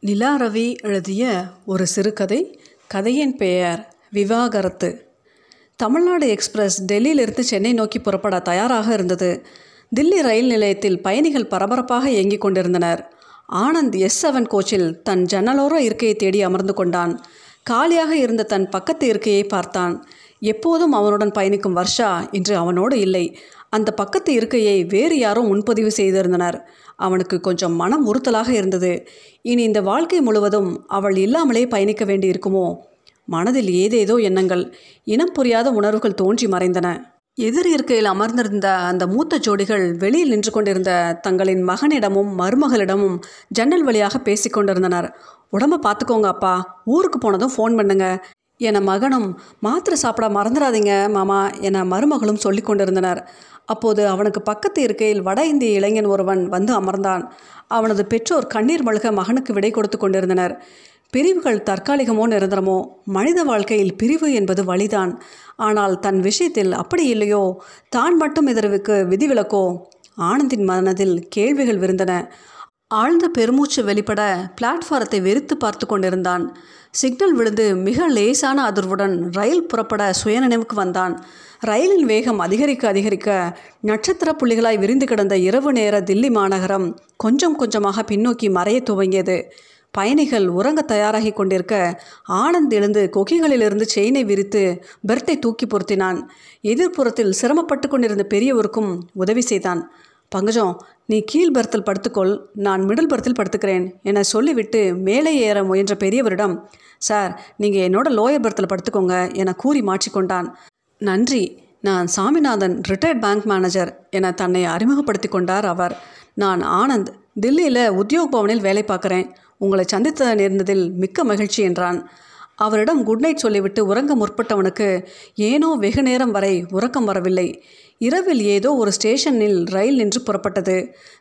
நிலா ரவி எழுதிய ஒரு சிறுகதை கதையின் பெயர் விவாகரத்து. தமிழ்நாடு எக்ஸ்பிரஸ் டெல்லியிலிருந்து சென்னை நோக்கி புறப்பட தயாராக இருந்தது. தில்லி ரயில் நிலையத்தில் பயணிகள் பரபரப்பாக இயங்கிக் கொண்டிருந்தனர். ஆனந்த் எஸ் செவன் கோச்சில் தன் ஜன்னலோர இருக்கையை தேடி அமர்ந்து கொண்டான். காலியாக இருந்த தன் பக்கத்து இருக்கையை பார்த்தான். எப்போதும் அவனுடன் பயணிக்கும் வர்ஷா இன்று அவனோடு இல்லை. அந்த பக்கத்து இருக்கையை வேறு யாரோ முன்பதிவு செய்திருந்தனர். அவனுக்கு கொஞ்சம் மனம் உறுத்தலாக இருந்தது. இனி இந்த வாழ்க்கை முழுவதும் அவள் இல்லாமலே பயணிக்க வேண்டியிருக்குமோ? மனதில் ஏதேதோ எண்ணங்கள் இனம் புரியாத உணர்வுகள் தோன்றி மறைந்தன. எதிர் இருக்கையில் அமர்ந்திருந்த அந்த மூத்த ஜோடிகள் வெளியில் நின்று கொண்டிருந்த தங்களின் மகனிடமும் மருமகளிடமும் ஜன்னல் வழியாக பேசிக்கொண்டிருந்தனர் உடம்ப பார்த்துக்கோங்க அப்பா ஊருக்கு போனதும் ஃபோன் பண்ணுங்க. என மகனும் மாத்திரை சாப்பிட மறந்துடாதீங்க மாமா என மருமகளும் சொல்லி கொண்டிருந்தனர். அப்போது அவனுக்கு பக்கத்து இருக்கையில் வட இந்திய இளைஞன் ஒருவன் வந்து அமர்ந்தான். அவனது பெற்றோர் கண்ணீர் மழுக மகனுக்கு விடை கொடுத்து கொண்டிருந்தனர். பிரிவுகள் தற்காலிகமோ நிரந்தரமோ மனித வாழ்க்கையில் பிரிவு என்பது வழிதான். ஆனால் தன் விஷயத்தில் அப்படி இல்லையோ? தான் மட்டும் இதற்கு விதிவிலக்கோ? ஆனந்தின் மனதில் கேள்விகள் விருந்தன. ஆழ்ந்த பெருமூச்சு வெளிப்பட பிளாட்ஃபாரத்தை வெறித்து பார்த்து கொண்டிருந்தான். சிக்னல் விழுந்து மிக லேசான அதிர்வுடன் ரயில் புறப்பட சுயநினைவுக்கு வந்தான். ரயிலின் வேகம் அதிகரிக்க அதிகரிக்க நட்சத்திர புள்ளிகளாய் விரிந்து கிடந்த இரவு நேர தில்லி மாநகரம் கொஞ்சம் கொஞ்சமாக பின்னோக்கி மறைய துவங்கியது. பயணிகள் உறங்க தயாராகி கொண்டிருக்க ஆனந்த் எழுந்து கொக்கிகளிலிருந்து செயினை விரித்து பெர்த்தை தூக்கி பொருத்தினான். எதிர்ப்புறத்தில் சிரமப்பட்டு கொண்டிருந்த பெரியவருக்கும் உதவி செய்தான். பங்கஜம் நீ கீழ் பர்த்தில் படுத்துக்கொள் நான் மிடில் பர்த்தில் படுத்துக்கிறேன் என சொல்லிவிட்டு மேலே ஏற முயன்ற பெரியவரிடம் சார் நீங்கள் என்னோட லோயர் பர்த்தில் படுத்துக்கோங்க என கூறி மாற்றிக்கொண்டான். நன்றி நான் சாமிநாதன் ரிட்டையர்ட் பேங்க் மேனேஜர் என தன்னை அறிமுகப்படுத்தி கொண்டார் அவர். நான் ஆனந்த் தில்லியில் உத்தியோக் பவனில் வேலை பார்க்குறேன் உங்களை சந்தித்த நேர்ந்ததில் மிக்க மகிழ்ச்சி என்றான். அவரிடம் குட் நைட் சொல்லிவிட்டு உறங்க முற்பட்டவனுக்கு ஏனோ வெகு நேரம் வரை உறக்கம் வரவில்லை. இரவில் ஏதோ ஒரு ஸ்டேஷனில் ரயில் நின்று புறப்பட்டது.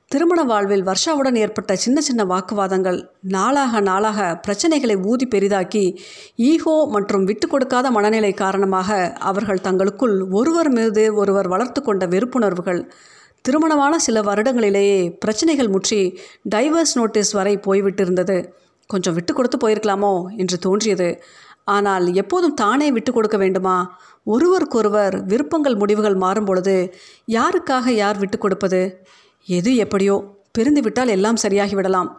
திருமண வாழ்வில் வர்ஷாவுடன் ஏற்பட்ட சின்ன சின்ன வாக்குவாதங்கள் நாளாக நாளாக பிரச்சனைகளை ஊதி பெரிதாக்கி ஈகோ மற்றும் விட்டு கொடுக்காத மனநிலை காரணமாக அவர்கள் தங்களுக்குள் ஒருவர் மீது ஒருவர் வளர்த்து கொண்ட வெறுப்புணர்வுகள். திருமணமான சில வருடங்களிலேயே பிரச்சனைகள் முற்றி டைவர்ஸ் நோட்டீஸ் வரை போய்விட்டிருந்தது. கொஞ்சம் விட்டு கொடுத்து போயிருக்கலாமோ என்று தோன்றியது. ஆனால் எப்போதும் தானே விட்டு கொடுக்க வேண்டுமா? ஒருவருக்கொருவர் விருப்பங்கள் முடிவுகள் மாறும் பொழுது யாருக்காக யார் விட்டு கொடுப்பது? எது எப்படியோ பிரிந்து விட்டால் எல்லாம் சரியாகிவிடலாம்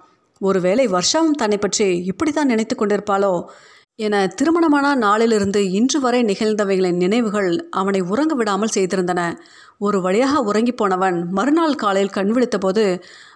ஒருவேளை வருஷாவும் தன்னை பற்றி இப்படித்தான் நினைத்து கொண்டிருப்பாளோ? என திருமணமான நாளிலிருந்து இன்று வரை நிகழ்ந்தவைகளின் நினைவுகள் அவனை உறங்க விடாமல் செய்திருந்தன. ஒரு வழியாக உறங்கி போனவன் மறுநாள் காலையில் கண் விழித்தபோது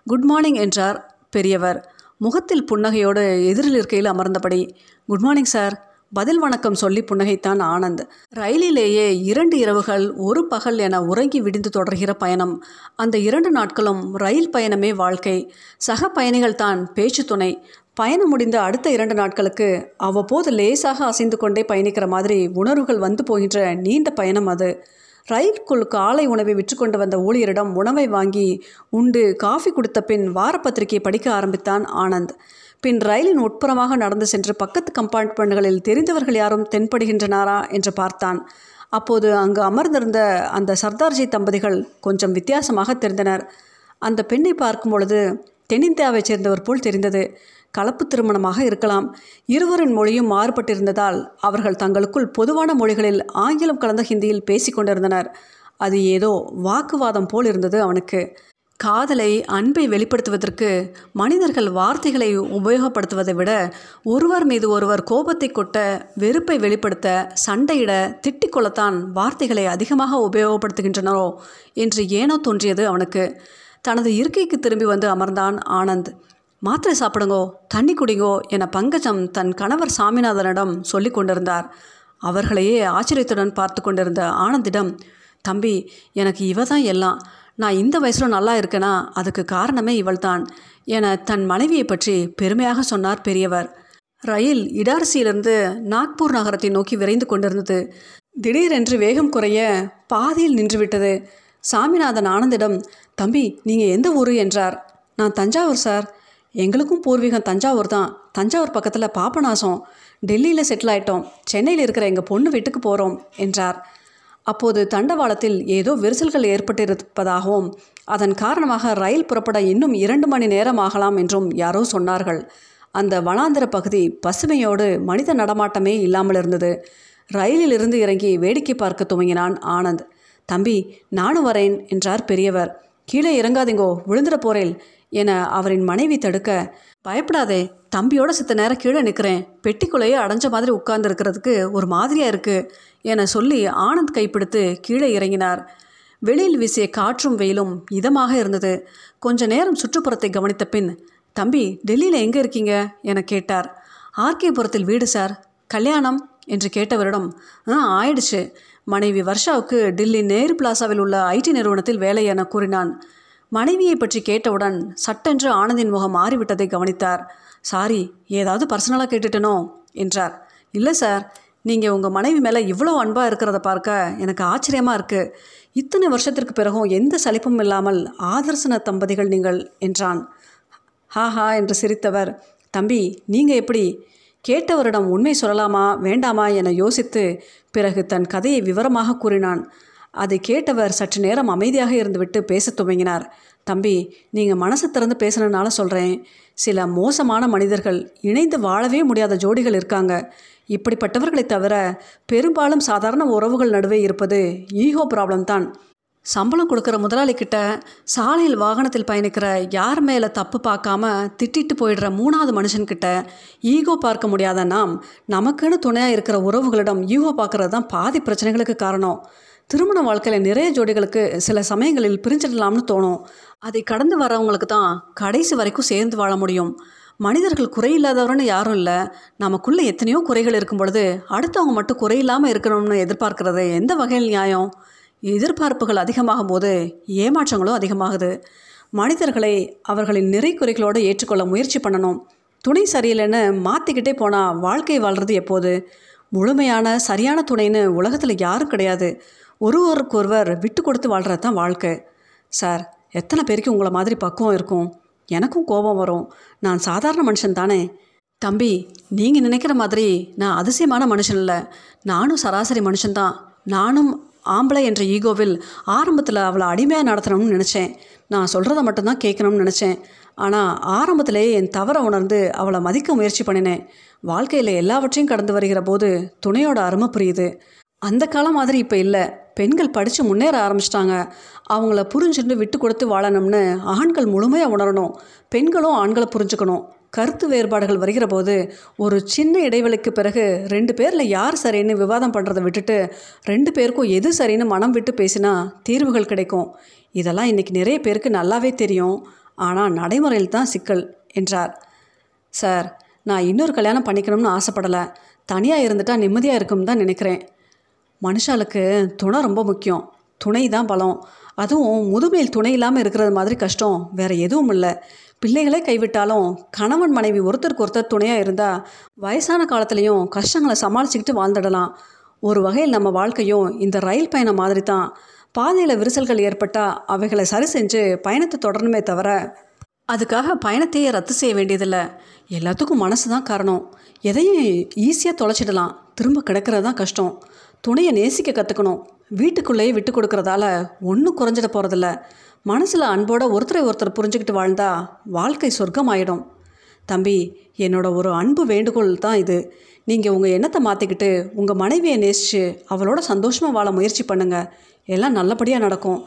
குட் மார்னிங் என்றார் பெரியவர். முகத்தில் புன்னகையோடு எதிரில் இருக்கையில் அமர்ந்தபடி குட் மார்னிங் சார் பதில் வணக்கம் சொல்லி புன்னகைத்தான் ஆனந்த். ரயிலிலேயே இரண்டு இரவுகள் ஒரு பகல் என உறங்கி விடிந்து தொடர்கிற பயணம். அந்த இரண்டு நாட்களும் ரயில் பயணமே வாழ்க்கை. சக பயணிகள் தான் பேச்சு துணை. பயணம் முடிந்த அடுத்த இரண்டு நாட்களுக்கு அவ்வப்போது லேசாக அசைந்து கொண்டே பயணிக்கிற மாதிரி உணர்வுகள் வந்து போகின்ற நீண்ட பயணம் அது. ரயிலுக்குள் காலை உணவை விற்றுக்கொண்டு வந்த ஊழியரிடம் உணவை வாங்கி உண்டு காஃபி கொடுத்த பின் வாரப்பத்திரிகையை படிக்க ஆரம்பித்தான் ஆனந்த். பின் ரயிலின் உட்புறமாக நடந்து சென்று பக்கத்து கம்பார்ட்மெண்ட்களில் தெரிந்தவர்கள் யாரும் தென்படுகின்றனாரா என்று பார்த்தான். அப்போது அங்கு அமர்ந்திருந்த அந்த சர்தார்ஜி தம்பதிகள் கொஞ்சம் வித்தியாசமாக தெரிந்தனர். அந்த பெண்ணை பார்க்கும் பொழுது தென்னிந்தியாவைச் சேர்ந்தவர் போல் தெரிந்தது. கலப்பு திருமணமாக இருக்கலாம். இருவரின் மொழியும் மாறுபட்டிருந்ததால் அவர்கள் தங்களுக்குள் பொதுவான மொழிகளில் ஆங்கிலம் கலந்த ஹிந்தியில் பேசிக்கொண்டிருந்தனர் அது ஏதோ வாக்குவாதம் போல் இருந்தது அவனுக்கு. காதலை அன்பை வெளிப்படுத்துவதற்கு மனிதர்கள் வார்த்தைகளை உபயோகப்படுத்துவதை விட ஒருவர் மீது ஒருவர் கோபத்தை கொட்ட வெறுப்பை வெளிப்படுத்த சண்டையிட திட்டிக்கொள்ளத்தான் வார்த்தைகளை அதிகமாக உபயோகப்படுத்துகின்றனரோ என்று ஏனோ தோன்றியது அவனுக்கு. தனது இருக்கைக்கு திரும்பி வந்து அமர்ந்தான் ஆனந்த். மாத்திரை சாப்பிடுங்கோ தண்ணி குடிங்கோ என பங்கஜம் தன் கணவர் சாமிநாதனிடம் சொல்லி கொண்டிருந்தார். அவர்களையே ஆச்சரியத்துடன் பார்த்து கொண்டிருந்த ஆனந்திடம் தம்பி எனக்கு இவ தான் எல்லாம். நான் இந்த வயசில் நல்லா இருக்கேனா? அதுக்கு காரணமே இவள்தான் என தன் மனைவியை பற்றி பெருமையாக சொன்னார் பெரியவர். ரயில் இடாரசியிலிருந்து நாக்பூர் நகரத்தை நோக்கி விரைந்து கொண்டிருந்தது. திடீரென்று வேகம் குறைய பாதியில் நின்றுவிட்டது. சாமிநாதன் ஆனந்திடம் தம்பி நீங்கள் எந்த ஊர்? என்றார். நான் தஞ்சாவூர் சார். எங்களுக்கும் பூர்வீகம் தஞ்சாவூர் தான். தஞ்சாவூர் பக்கத்தில் பாபநாசம் டெல்லியில் செட்டில் ஆயிட்டோம். சென்னையில் இருக்கிற எங்கள் பொண்ணு வீட்டுக்கு போகிறோம் என்றார். அப்போது தண்டவாளத்தில் ஏதோ விரிசல்கள் ஏற்பட்டிருப்பதாகவும் அதன் காரணமாக ரயில் புறப்பட இன்னும் இரண்டு மணி நேரம் ஆகலாம் என்றும் யாரோ சொன்னார்கள். அந்த வனாந்திர பகுதி பசுமையோடு மனித நடமாட்டமே இல்லாமல் இருந்தது. ரயிலில் இருந்து இறங்கி வேடிக்கை பார்க்க துவங்கினான் ஆனந்த். தம்பி நானும் வரேன் என்றார் பெரியவர். கீழே இறங்காதீங்கோ விழுந்துட போறேன். என அவரின் மனைவி தடுக்க பயப்படாதே தம்பியோட சித்த நேரம் கீழே நிற்கிறேன் பெட்டிக்குள்ளேயே அடைஞ்ச மாதிரி உட்கார்ந்துருக்கிறதுக்கு ஒரு மாதிரியாக இருக்கு என சொல்லி ஆனந்த் கைப்பிடித்து கீழே இறங்கினார். வெளியில் வீசிய காற்றும் வெயிலும் இதமாக இருந்தது. கொஞ்ச நேரம் சுற்றுப்புறத்தை கவனித்த பின் தம்பி டெல்லியில் எங்கே இருக்கீங்க? என கேட்டார். ஆர்கேபுரத்தில் வீடு சார். கல்யாணம் என்று கேட்டவரிடம் ஆ ஆயிடுச்சு. மனைவி வர்ஷாவுக்கு டெல்லி நேரு பிளாசாவில் உள்ள ஐடி நிறுவனத்தில் வேலை என கூறினான். மனைவியை பற்றி கேட்டவுடன் சட்டென்று ஆனந்தின் முகம் மாறிவிட்டதை கவனித்தார். சாரி ஏதாவது பர்சனலாக கேட்டுட்டனோ? என்றார். இல்லை சார் நீங்கள் உங்கள் மனைவி மேலே இவ்வளோ அன்பாக இருக்கிறத பார்க்க எனக்கு ஆச்சரியமாக இருக்குது இத்தனை வருஷத்திற்கு பிறகும் எந்த சலிப்பும் இல்லாமல் ஆதர்சன தம்பதிகள் நீங்கள் என்றான். ஹாஹா என்று சிரித்தவர். தம்பி நீங்கள் எப்படி? கேட்டவரிடம் உண்மை சொல்லலாமா வேண்டாமா என யோசித்து பிறகு தன் கதையை விவரமாக கூறினான். அதை கேட்டவர் சற்று நேரம் அமைதியாக இருந்துவிட்டு பேசத் துவங்கினார். தம்பி நீங்கள் மனசு திறந்து பேசுனதுனால சொல்கிறேன் சில மோசமான மனிதர்கள் இணைந்து வாழவே முடியாத ஜோடிகள் இருக்காங்க. இப்படிப்பட்டவர்களை தவிர பெரும்பாலும் சாதாரண உறவுகள் நடுவே இருப்பது ஈகோ ப்ராப்ளம் தான். சம்பளம் கொடுக்குற முதலாளி கிட்ட சாலையில் வாகனத்தில் பயணிக்கிற யார் மேலே தப்பு பார்க்காம திட்டிட்டு போயிடுற மூணாவது மனுஷன்கிட்ட ஈகோ பார்க்க முடியாத நாம் நமக்குன்னு துணையாக இருக்கிற உறவுகளிடம் ஈகோ பார்க்கறது தான் பாதி பிரச்சனைகளுக்கு காரணம். திருமண வாழ்க்கையில் நிறைய ஜோடிகளுக்கு சில சமயங்களில் பிரிஞ்சிடலாம்னு தோணும். அதை கடந்து வரவங்களுக்கு தான் கடைசி வரைக்கும் சேர்ந்து வாழ முடியும். மனிதர்கள் குறையில்லாதவர்னு யாரும் இல்லை. நமக்குள்ளே எத்தனையோ குறைகள் இருக்கும் பொழுது அடுத்தவங்க மட்டும் குறையில்லாமல் இருக்கணும்னு எதிர்பார்க்கறது எந்த வகையில் நியாயம்? எதிர்பார்ப்புகள் அதிகமாகும் போது ஏமாற்றங்களும் அதிகமாகுது. மனிதர்களை அவர்களின் நிறை குறைகளோடு ஏற்றுக்கொள்ள முயற்சி பண்ணணும். துணை சரியில்லைன்னு மாற்றிக்கிட்டே போனால் வாழ்க்கை வாழ்கிறது எப்போது? முழுமையான சரியான துணைன்னு உலகத்தில் யாரும் கிடையாது. ஒருவருக்கொருவர் விட்டு கொடுத்து வாழ்கிறது தான் வாழ்க்கை. சார் எத்தனை பேருக்கு உங்களை மாதிரி பக்குவம் இருக்கும்? எனக்கும் கோபம் வரும். நான் சாதாரண மனுஷன் தானே. தம்பி நீங்கள் நினைக்கிற மாதிரி நான் அதிசயமான மனுஷன் இல்லை. நானும் சராசரி மனுஷன்தான் நானும் ஆம்பளை என்ற ஈகோவில் ஆரம்பத்தில் அவளை அடிமையாக நடத்தணும்னு நினச்சேன். நான் சொல்கிறத மட்டும்தான் கேட்கணும்னு நினச்சேன். ஆனால் ஆரம்பத்திலேயே என் தவறை உணர்ந்து அவளை மதிக்க முயற்சி பண்ணினேன். வாழ்க்கையில் எல்லாவற்றையும் கடந்து வருகிற போது துணையோட அருமை புரியுது. அந்த காலம் மாதிரி இப்போ இல்லை. பெண்கள் படித்து முன்னேற ஆரம்பிச்சிட்டாங்க. அவங்கள புரிஞ்சுட்டு விட்டு கொடுத்து வாழணும்னு ஆண்கள் முழுமையாக உணரணும். பெண்களும் ஆண்களை புரிஞ்சுக்கணும். கருத்து வேறுபாடுகள் வருகிற போது ஒரு சின்ன இடைவெளிக்கு பிறகு ரெண்டு பேரில் யார் சரின்னு விவாதம் பண்ணுறதை விட்டுட்டு ரெண்டு பேருக்கும் எது சரின்னு மனம் விட்டு பேசினா தீர்வுகள் கிடைக்கும். இதெல்லாம் இன்றைக்கி நிறைய பேருக்கு நல்லாவே தெரியும். ஆனால் நடைமுறையில் தான் சிக்கல் என்றார். சார் நான் இன்னொரு கல்யாணம் பண்ணிக்கணும்னு ஆசைப்படலை. தனியாக இருந்துட்டா நிம்மதியாக இருக்கும்னு தான் நினைக்கிறேன். மனுஷாளுக்கு துணை ரொம்ப முக்கியம். துணை தான் பலம். அதுவும் முதுமையில் துணை இல்லாமல் இருக்கிறது மாதிரி கஷ்டம். வேறு எதுவும் இல்லை. பிள்ளைகளே கைவிட்டாலும் கணவன் மனைவி ஒருத்தருக்கு ஒருத்தர் துணையாக இருந்தால் வயசான காலத்துலேயும் கஷ்டங்களை சமாளிச்சுக்கிட்டு வாழ்ந்துடலாம். ஒரு வகையில் நம்ம வாழ்க்கையும் இந்த ரயில் பயணம் மாதிரி தான் பாதையில் விரிசல்கள் ஏற்பட்டால் அவைகளை சரி செஞ்சு பயணத்தை தொடரணுமே தவிர அதுக்காக பயணத்தையே ரத்து செய்ய வேண்டியதில்லை. எல்லாத்துக்கும் மனசு தான் காரணம். எதையும் ஈஸியாக தொலைச்சிடலாம். திரும்ப கிடக்கிறது தான் கஷ்டம். துணையை நேசிக்க கற்றுக்கணும் வீட்டுக்குள்ளேயே விட்டு கொடுக்கறதால ஒன்றும் குறைஞ்சிட போகிறதில்ல மனசில் அன்போட ஒருத்தரை ஒருத்தர் புரிஞ்சுக்கிட்டு வாழ்ந்தா வாழ்க்கை சொர்க்கம் ஆயிடும் தம்பி என்னோட ஒரு அன்பு வேண்டுகோள் தான் இது. நீங்கள் உங்கள் எண்ணத்தை மாற்றிக்கிட்டு உங்கள் மனைவியை நேசித்து அவளோட சந்தோஷமாக வாழ முயற்சி பண்ணுங்கள் எல்லாம் நல்லபடியாக நடக்கும்.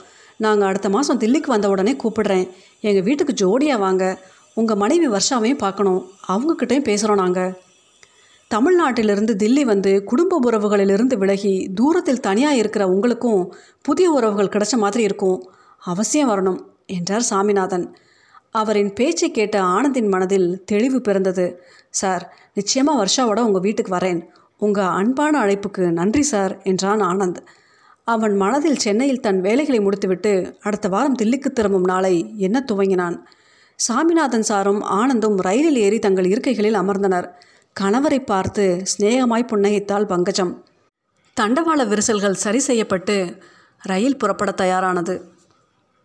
நாங்கள் அடுத்த மாதம் தில்லிக்கு வந்த உடனே கூப்பிடுறேன். எங்கள் வீட்டுக்கு ஜோடியாக வாங்க. உங்கள் மனைவி வர்ஷாவையும் பார்க்கணும். அவங்கக்கிட்டையும் பேசுகிறோம் நாங்கள் தமிழ்நாட்டிலிருந்து தில்லி வந்து குடும்ப உறவுகளிலிருந்து விலகி தூரத்தில் தனியாக இருக்கிற உங்களுக்கும் புதிய உறவுகள் கிடைச்ச மாதிரி இருக்கும். அவசியம் வரணும் என்றார் சாமிநாதன். அவரின் பேச்சை கேட்ட ஆனந்தின் மனதில் தெளிவு பிறந்தது. சார் நிச்சயமாக வருஷாவோட உங்கள் வீட்டுக்கு வரேன். உங்கள் அன்பான அழைப்புக்கு நன்றி சார் என்றான் ஆனந்த். அவன் மனதில் சென்னையில் தன் வேலைகளை முடித்துவிட்டு அடுத்த வாரம் தில்லிக்கு திரும்பும் நாளை என்ன துவங்கினான். சாமிநாதன் சாரும் ஆனந்தும் ரயிலில் ஏறி தங்கள் இருக்கைகளில் அமர்ந்தனர். கணவரை பார்த்து சிநேகமாய் புன்னகைத்தாள் பங்கஜம். தண்டவாள விரிசல்கள் சரி செய்யப்பட்டு ரயில் புறப்பட தயாரானது.